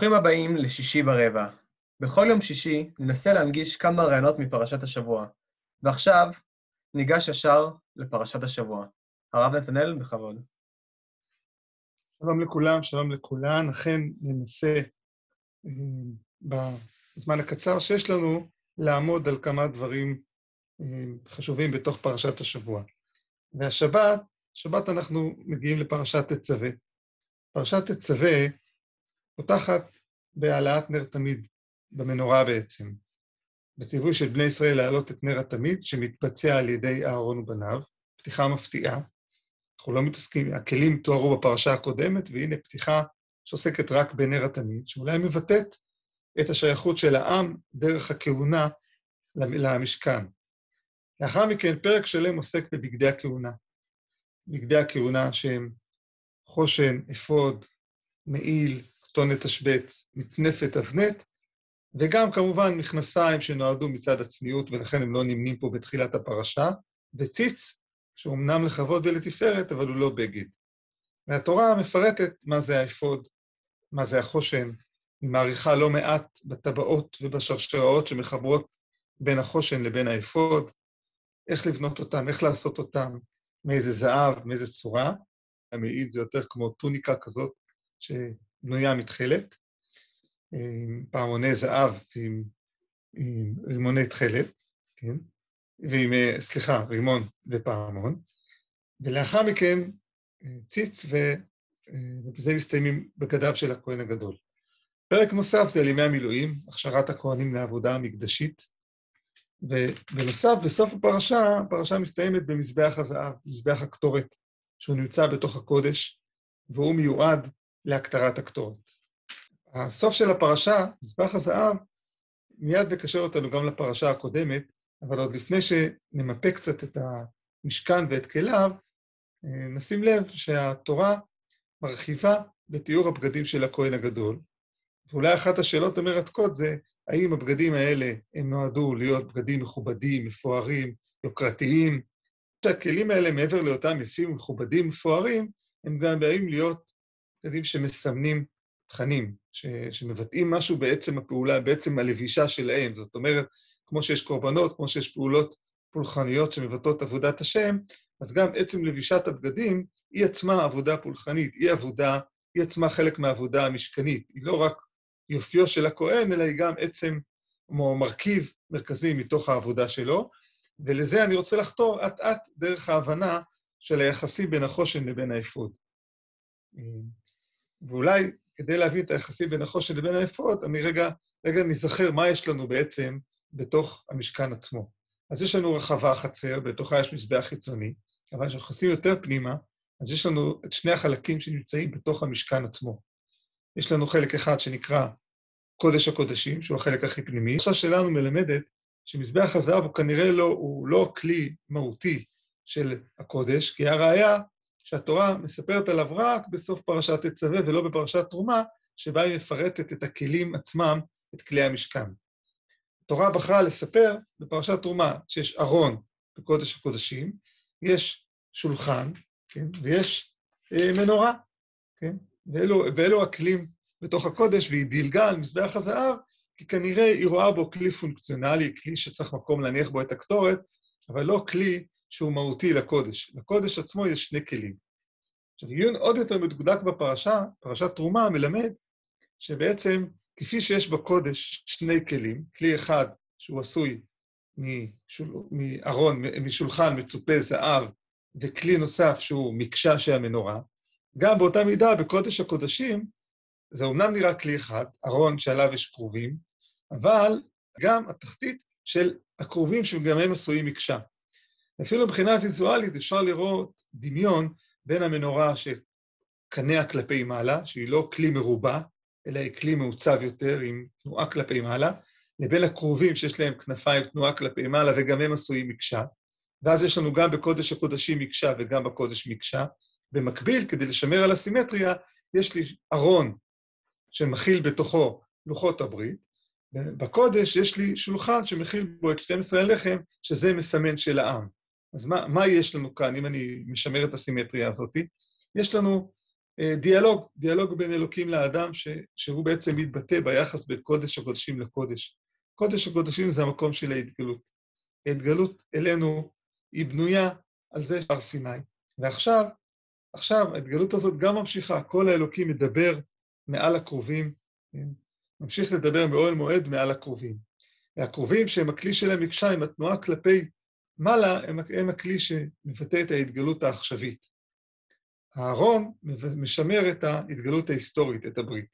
ברוכים הבאים לשישי ברבע. בכל יום שישי ננסה להנגיש כמה רעיונות מפרשת השבוע. ועכשיו ניגש ישר לפרשת השבוע. הרב נתנאל, בכבוד. שלום לכולם, שלום לכולן. אכן ננסה אה, בזמן הקצר שיש לנו לעמוד על כמה דברים אה, חשובים בתוך פרשת השבוע. והשבת, שבת אנחנו מגיעים לפרשת תצווה. פרשת תצווה פותחת בהעלאת נר תמיד, במנורה בעצם. בציווי של בני ישראל להעלות את נר התמיד, שמתבצע על ידי אהרון ובניו, פתיחה מפתיעה. אנחנו לא מתעסקים, הכלים תוארו בפרשה הקודמת, והנה פתיחה שעוסקת רק בנר התמיד, שאולי מבטאת את השייכות של העם דרך הכהונה למשכן. לאחר מכן, פרק שלם עוסק בבגדי הכהונה. בגדי הכהונה שהם חושן, אפוד, מעיל, כתונת תשבץ, מצנפת אבנט, וגם כמובן מכנסיים שנועדו מצד הצניעות, ולכן הם לא נמנים פה בתחילת הפרשה, וציץ, שהוא אמנם לכבוד ולתפארת, אבל הוא לא בגד. והתורה מפרטת מה זה האפוד, מה זה החושן, היא מאריכה לא מעט בטבעות ובשרשראות שמחברות בין החושן לבין האפוד, איך לבנות אותם, איך לעשות אותם, מאיזה זהב, מאיזה צורה. המעיל זה יותר כמו טוניקה כזאת שבנויה מתכלת, עם פעמוני זהב ועם עם רימוני תכלת, כן? ועם, סליחה, רימון ופעמון, ולאחר מכן ציץ, ו... ובזה מסתיימים בגדיו של הכהן הגדול. פרק נוסף זה על ימי המילואים, הכשרת הכהנים לעבודה המקדשית, ובנוסף, בסוף הפרשה, הפרשה מסתיימת במזבח הזהב, מזבח הקטורת, שהוא נמצא בתוך הקודש, והוא מיועד להקטרת הקטורת. הסוף של הפרשה, מזבח הזהב, מיד מקשר אותנו גם לפרשה הקודמת, אבל עוד לפני שנמפה קצת את המשכן ואת כליו, נשים לב שהתורה מרחיבה בתיאור הבגדים של הכהן הגדול, ואולי אחת השאלות המרתקות זה, האם הבגדים האלה הם נועדו להיות בגדים מכובדים, מפוארים, יוקרתיים? שהכלים האלה, מעבר להיותם יפים, מכובדים, מפוארים, הם גם באים להיות בגדים שמסמנים תכנים, ש, שמבטאים משהו בעצם הפעולה, בעצם הלבישה שלהם. זאת אומרת, כמו שיש קורבנות, כמו שיש פעולות פולחניות שמבטאות עבודת השם, אז גם עצם לבישת הבגדים היא עצמה עבודה פולחנית, היא עבודה, היא עצמה חלק מהעבודה המשכנית. היא לא רק יופיו של הכהן, אלא היא גם עצם, כמו מרכיב מרכזי מתוך העבודה שלו, ולזה אני רוצה לחתור אט-אט דרך ההבנה של היחסים בין החושן לבין האפוד. ואולי כדי להבין את היחסים בין החושן לבין האפוד, אני רגע, רגע נזכר מה יש לנו בעצם בתוך המשכן עצמו. אז יש לנו רחבה חצר, בתוכה יש מזבח חיצוני, אבל כשאנחנו נכנסים יותר פנימה, אז יש לנו את שני החלקים שנמצאים בתוך המשכן עצמו. יש לנו חלק אחד שנקרא קודש הקודשים, שהוא החלק הכי פנימי. עכשיו שלנו מלמדת שמזבח הזהב הוא כנראה לא, הוא לא כלי מהותי של הקודש, כי הראיה שהתורה מספרת עליו רק בסוף פרשת תצווה ולא בפרשת תרומה, שבה היא מפרטת את הכלים עצמם, את כלי המשכן. התורה בחרה לספר בפרשת תרומה שיש ארון בקודש הקודשים, יש שולחן, כן, ויש אה, מנורה, כן, ואלו, ואלו הכלים בתוך הקודש, והיא דילגה על מזבח הזהב, כי כנראה היא רואה בו כלי פונקציונלי, כלי שצריך מקום להניח בו את הקטורת, אבל לא כלי שהוא מהותי לקודש. לקודש עצמו יש שני כלים. עכשיו, עיון עוד יותר מדוקדק בפרשה, פרשת תרומה, מלמד שבעצם כפי שיש בקודש שני כלים, כלי אחד שהוא עשוי מארון, משולחן מצופה זהב, וכלי נוסף שהוא מקשה של המנורה, גם באותה מידה בקודש הקודשים, זה אומנם נראה כלי אחד, ארון שעליו יש כרובים, אבל גם התחתית של הכרובים שגם הם עשויים מקשה. אפילו מבחינה ויזואלית אפשר לראות דמיון בין המנורה שקניה כלפי מעלה, שהיא לא כלי מרובע, אלא היא כלי מעוצב יותר עם תנועה כלפי מעלה, לבין הכרובים שיש להם כנפיים תנועה כלפי מעלה וגם הם עשויים מקשה. ואז יש לנו גם בקודש הקודשים מקשה וגם בקודש מקשה. במקביל, כדי לשמר על הסימטריה, יש לי ארון שמכיל בתוכו לוחות הברית, בקודש יש לי שולחן שמכיל בו את 12 הלחם, שזה מסמן של העם. אז מה, מה יש לנו כאן, אם אני משמר את הסימטריה הזאת? יש לנו דיאלוג, דיאלוג בין אלוקים לאדם, ש, שהוא בעצם מתבטא ביחס בין קודש הקודשים לקודש. קודש הקודשים זה המקום של ההתגלות. ההתגלות אלינו היא בנויה על זה הר סיני. ועכשיו, עכשיו ההתגלות הזאת גם ממשיכה, כל האלוקים מדבר מעל הקרובים, כן? ממשיך לדבר מאוהל מועד מעל הקרובים. והקרובים שהם הכלי שלהם מקשה עם התנועה כלפי מעלה, הם, הם הכלי שמבטא את ההתגלות העכשווית. אהרון משמר את ההתגלות ההיסטורית, את הברית.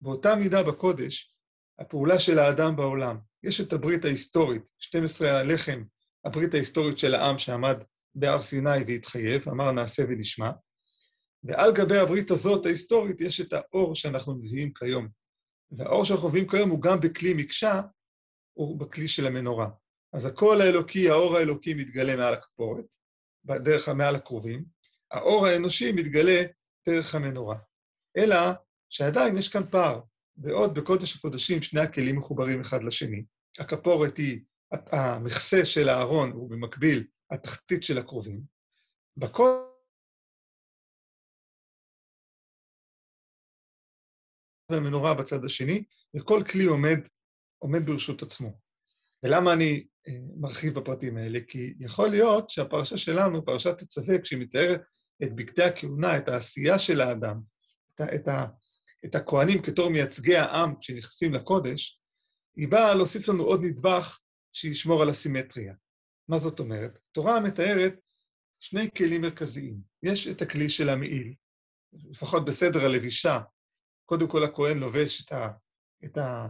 באותה מידה בקודש, הפעולה של האדם בעולם. יש את הברית ההיסטורית, 12 הלחם, הברית ההיסטורית של העם שעמד בהר סיני והתחייב, אמר נעשה ונשמע, ועל גבי הברית הזאת, ההיסטורית, יש את האור שאנחנו מביאים כיום. והאור שאנחנו מביאים כיום הוא גם בכלי מקשה, הוא בכלי של המנורה. אז הקול האלוקי, האור האלוקי מתגלה מעל הכפורת, דרך מעל הקרובים, האור האנושי מתגלה דרך המנורה. אלא שעדיין יש כאן פער. בעוד בקודש הקודשים שני הכלים מחוברים אחד לשני. הכפורת היא, המכסה של הארון הוא במקביל התחתית של הקרובים. בקודש והמנורה בצד השני, וכל כלי עומד, עומד ברשות עצמו. ולמה אני אה, מרחיב בפרטים האלה? כי יכול להיות שהפרשה שלנו, פרשת תצווה, כשהיא מתארת את בגדי הכהונה, את העשייה של האדם, את, את, את הכהנים כתור מייצגי העם כשנכנסים לקודש, היא באה להוסיף לנו עוד נדבך שישמור על הסימטריה. מה זאת אומרת? התורה מתארת שני כלים מרכזיים. יש את הכלי של המעיל, לפחות בסדר הלבישה, קודם כל הכהן לובש את ה... את ה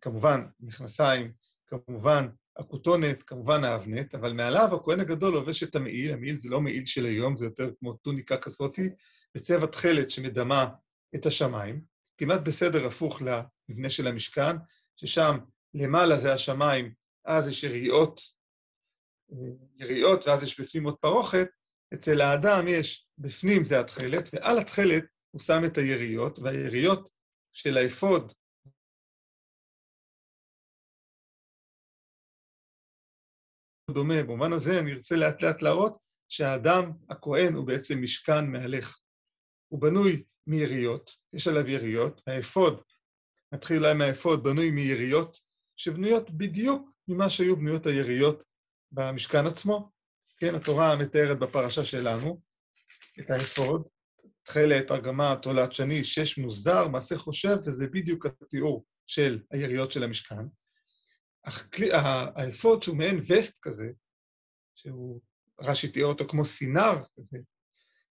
כמובן, מכנסיים, כמובן, הכותונת, כמובן האבנט, אבל מעליו הכהן הגדול לובש את המעיל, המעיל זה לא מעיל של היום, זה יותר כמו טוניקה כזאתי, בצבע תכלת שמדמה את השמיים, כמעט בסדר הפוך למבנה של המשכן, ששם למעלה זה השמיים, אז יש יריעות, יריעות, ואז יש בפנים עוד פרוכת, אצל האדם יש, בפנים זה התכלת, ועל התכלת הוא שם את היריעות, והיריעות של האפוד דומה. במובן הזה אני ארצה לאט לאט להראות שהאדם, הכהן, הוא בעצם משכן מהלך. הוא בנוי מיריעות, יש עליו יריעות, האפוד, נתחיל אולי מהאפוד, בנוי מיריעות, שבנויות בדיוק ממה שהיו בנויות היריות במשכן עצמו. כן, התורה מתארת בפרשה שלנו את האפוד, תכלת, ארגמה, תולעת שני, שש מוסדר, מעשה חושב, וזה בדיוק התיאור של היריות של המשכן. האפוד שהוא מעין וסט כזה, שהוא, רש"י תיאר אותו כמו סינר כזה,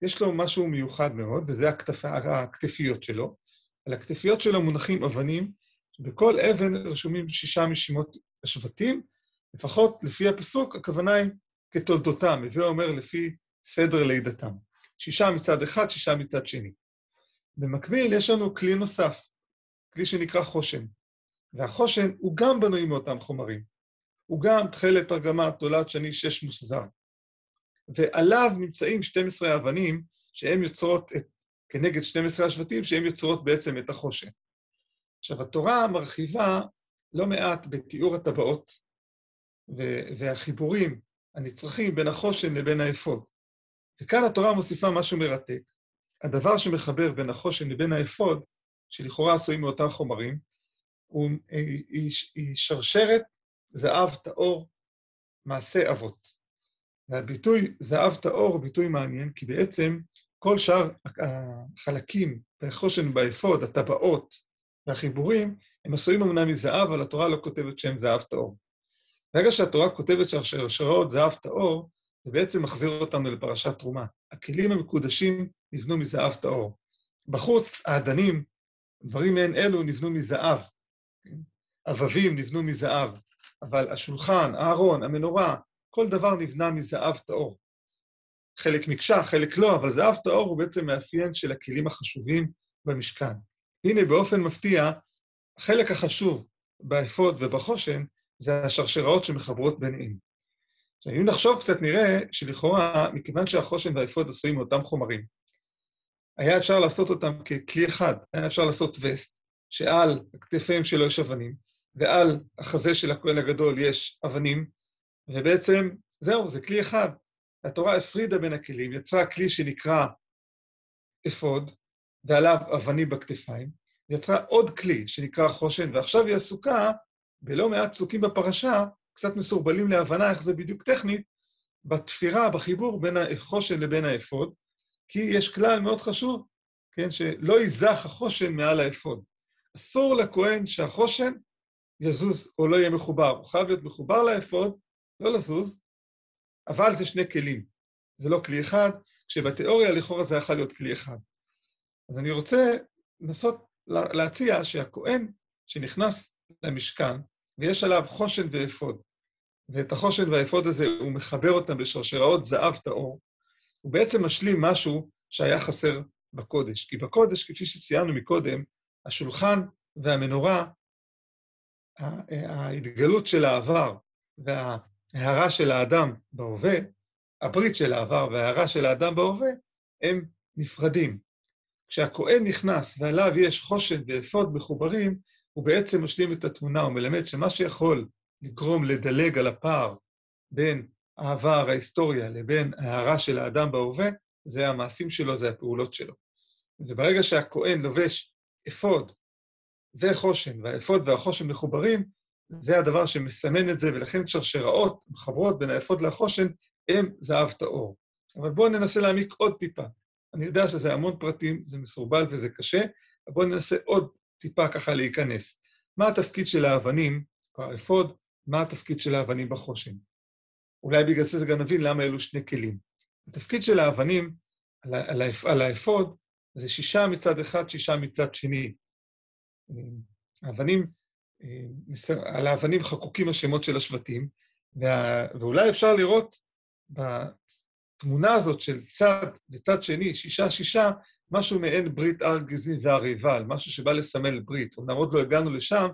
יש לו משהו מיוחד מאוד, וזה הכתפ... הכתפיות שלו. על הכתפיות שלו מונחים אבנים, שבכל אבן רשומים שישה משמות השבטים, לפחות לפי הפסוק, הכוונה היא כתולדותם, הווה אומר לפי סדר לידתם. שישה מצד אחד, שישה מצד שני. במקביל יש לנו כלי נוסף, כלי שנקרא חושן. והחושן הוא גם בנוי מאותם חומרים. הוא גם תכלת ארגמה, תולעת שני, שש מוסזר. ועליו נמצאים 12 אבנים שהן יוצרות את, כנגד 12 השבטים, שהן יוצרות בעצם את החושן. עכשיו, התורה מרחיבה לא מעט בתיאור הטבעות והחיבורים הנצרכים בין החושן לבין האפוד. וכאן התורה מוסיפה משהו מרתק. הדבר שמחבר בין החושן לבין האפוד, שלכאורה עשויים מאותם חומרים, היא, היא, היא שרשרת זהב טהור מעשה אבות. והביטוי זהב טהור הוא ביטוי מעניין, כי בעצם כל שאר החלקים בחושן באפוד, הטבעות והחיבורים, הם עשויים אמנם מזהב, אבל התורה לא כותבת שהם זהב טהור. ברגע שהתורה כותבת שרשראות זהב טהור, זה בעצם מחזיר אותנו לפרשת תרומה. הכלים המקודשים נבנו מזהב טהור. בחוץ, האדנים, דברים מעין אלו נבנו מזהב. עבבים נבנו מזהב, אבל השולחן, הארון, המנורה, כל דבר נבנה מזהב טהור. חלק מקשה, חלק לא, אבל זהב טהור הוא בעצם מאפיין של הכלים החשובים במשכן. הנה, באופן מפתיע, החלק החשוב באפוד ובחושן זה השרשראות שמחברות ביניהם. עכשיו, אם נחשוב קצת, נראה שלכאורה, מכיוון שהחושן והאפוד עשויים מאותם חומרים, היה אפשר לעשות אותם ככלי אחד, היה אפשר לעשות וסט, שעל הכתפיים שלו יש אבנים, ועל החזה של הכהן הגדול יש אבנים, ובעצם, זהו, זה כלי אחד. התורה הפרידה בין הכלים, יצרה כלי שנקרא אפוד, ועליו אבנים בכתפיים, יצרה עוד כלי שנקרא חושן, ועכשיו היא עסוקה בלא מעט פסוקים בפרשה, קצת מסורבלים להבנה איך זה בדיוק טכנית, בתפירה, בחיבור בין החושן לבין האפוד, כי יש כלל מאוד חשוב, כן, שלא ייזך החושן מעל האפוד. אסור לכהן שהחושן יזוז או לא יהיה מחובר. הוא חייב להיות מחובר לאפוד, לא לזוז, אבל זה שני כלים. זה לא כלי אחד, כשבתיאוריה לכאורה זה יכול להיות כלי אחד. אז אני רוצה לנסות להציע שהכהן שנכנס למשכן, ויש עליו חושן ואפוד, ואת החושן והאפוד הזה, הוא מחבר אותם בשרשראות זהב טהור, הוא בעצם משלים משהו שהיה חסר בקודש. כי בקודש, כפי שציינו מקודם, השולחן והמנורה, ההתגלות של העבר וההערה של האדם בהווה, הברית של העבר וההערה של האדם בהווה, הם נפרדים. כשהכהן נכנס ועליו יש חושן ואפוד מחוברים, הוא בעצם משלים את התמונה, הוא מלמד שמה שיכול לגרום לדלג על הפער בין העבר, ההיסטוריה, לבין ההערה של האדם בהווה, זה המעשים שלו, זה הפעולות שלו. וברגע שהכהן לובש אפוד וחושן, והאפוד והחושן מחוברים, זה הדבר שמסמן את זה, ולכן שרשראות מחברות בין האפוד לחושן הם זהב טהור. אבל בואו ננסה להעמיק עוד טיפה. אני יודע שזה המון פרטים, זה מסורבל וזה קשה, אבל בואו ננסה עוד טיפה ככה להיכנס. מה התפקיד של האבנים באפוד? מה התפקיד של האבנים בחושן? אולי בגלל זה גם נבין למה אלו שני כלים. התפקיד של האבנים על, על האפוד זה שישה מצד אחד, שישה מצד שני. האבנים, על האבנים חקוקים השמות של השבטים, וה, ואולי אפשר לראות בתמונה הזאת של צד וצד שני, שישה-שישה, משהו מעין ברית הר גזים והר עיבל, משהו שבא לסמל ברית. אומנם עוד לא הגענו לשם,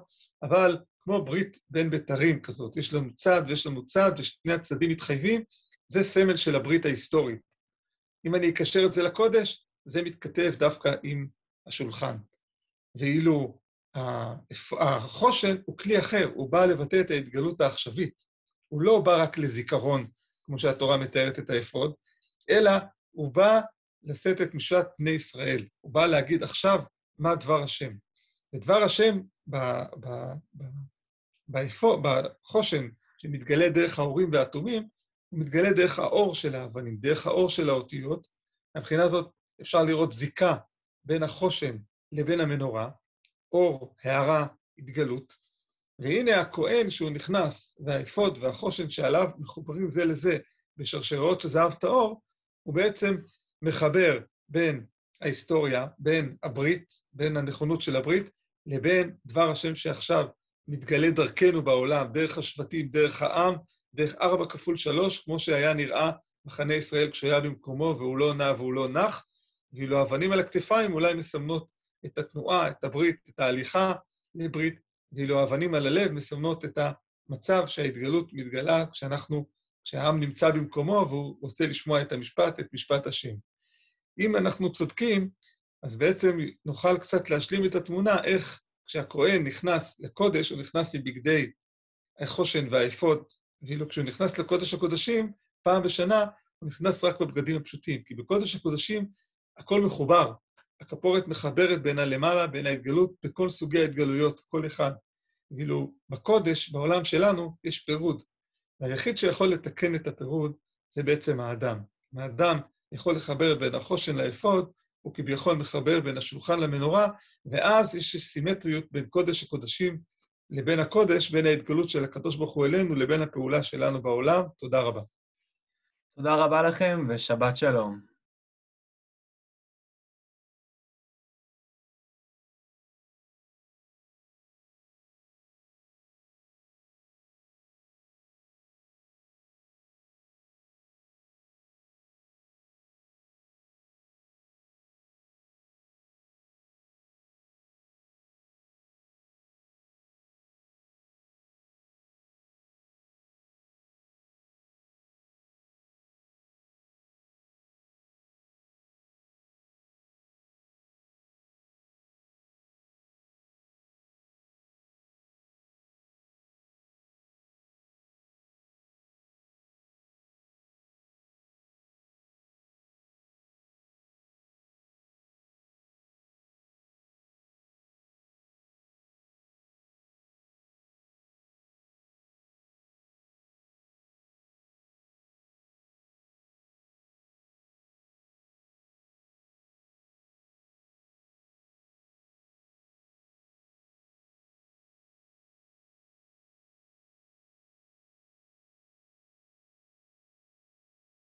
אבל כמו ברית בין בית"רים כזאת, יש לנו צד ויש לנו צד, ושני הצדדים מתחייבים, זה סמל של הברית ההיסטורית. אם אני אקשר את זה לקודש, זה מתכתב דווקא עם השולחן. ואילו החושן הוא כלי אחר, הוא בא לבטא את ההתגלות העכשווית. הוא לא בא רק לזיכרון, כמו שהתורה מתארת את האפוד, אלא הוא בא לשאת את משפט בני ישראל. הוא בא להגיד עכשיו מה דבר השם. ודבר השם בחושן שמתגלה דרך האורים והתומים, הוא מתגלה דרך האור של האבנים, דרך האור של האותיות. מבחינה הזאת אפשר לראות זיקה בין החושן לבין המנורה, אור, הערה, התגלות. והנה הכהן שהוא נכנס, והאפוד והחושן שעליו מחוברים זה לזה בשרשרות של זהב טהור, הוא בעצם מחבר בין ההיסטוריה, בין הברית, בין הנכונות של הברית, לבין דבר השם שעכשיו מתגלה דרכנו בעולם, דרך השבטים, דרך העם, דרך ארבע כפול שלוש, כמו שהיה נראה מחנה ישראל כשהיה במקומו והוא לא נע והוא לא נח, ואילו האבנים על הכתפיים אולי מסמנות את התנועה, את הברית, את ההליכה לברית, ואילו האבנים על הלב מסמנות את המצב שההתגלות מתגלה כשאנחנו, כשהעם נמצא במקומו והוא רוצה לשמוע את המשפט, את משפט השם. אם אנחנו צודקים, אז בעצם נוכל קצת להשלים את התמונה איך כשהכהן נכנס לקודש, הוא נכנס עם בגדי החושן והאפוד, ואילו כשהוא נכנס לקודש הקודשים, פעם בשנה הוא נכנס רק בבגדים הפשוטים, כי בקודש הקודשים הכל מחובר. הכפורת מחברת בין הלמעלה, בין ההתגלות, בכל סוגי ההתגלויות, כל אחד. ואילו בקודש, בעולם שלנו, יש פירוד. והיחיד שיכול לתקן את הפירוד זה בעצם האדם. האדם יכול לחבר בין החושן לאפוד, הוא כביכול מחבר בין השולחן למנורה, ואז יש סימטריות בין קודש הקודשים לבין הקודש, בין ההתגלות של הקדוש ברוך הוא אלינו לבין הפעולה שלנו בעולם. תודה רבה. תודה רבה לכם ושבת שלום.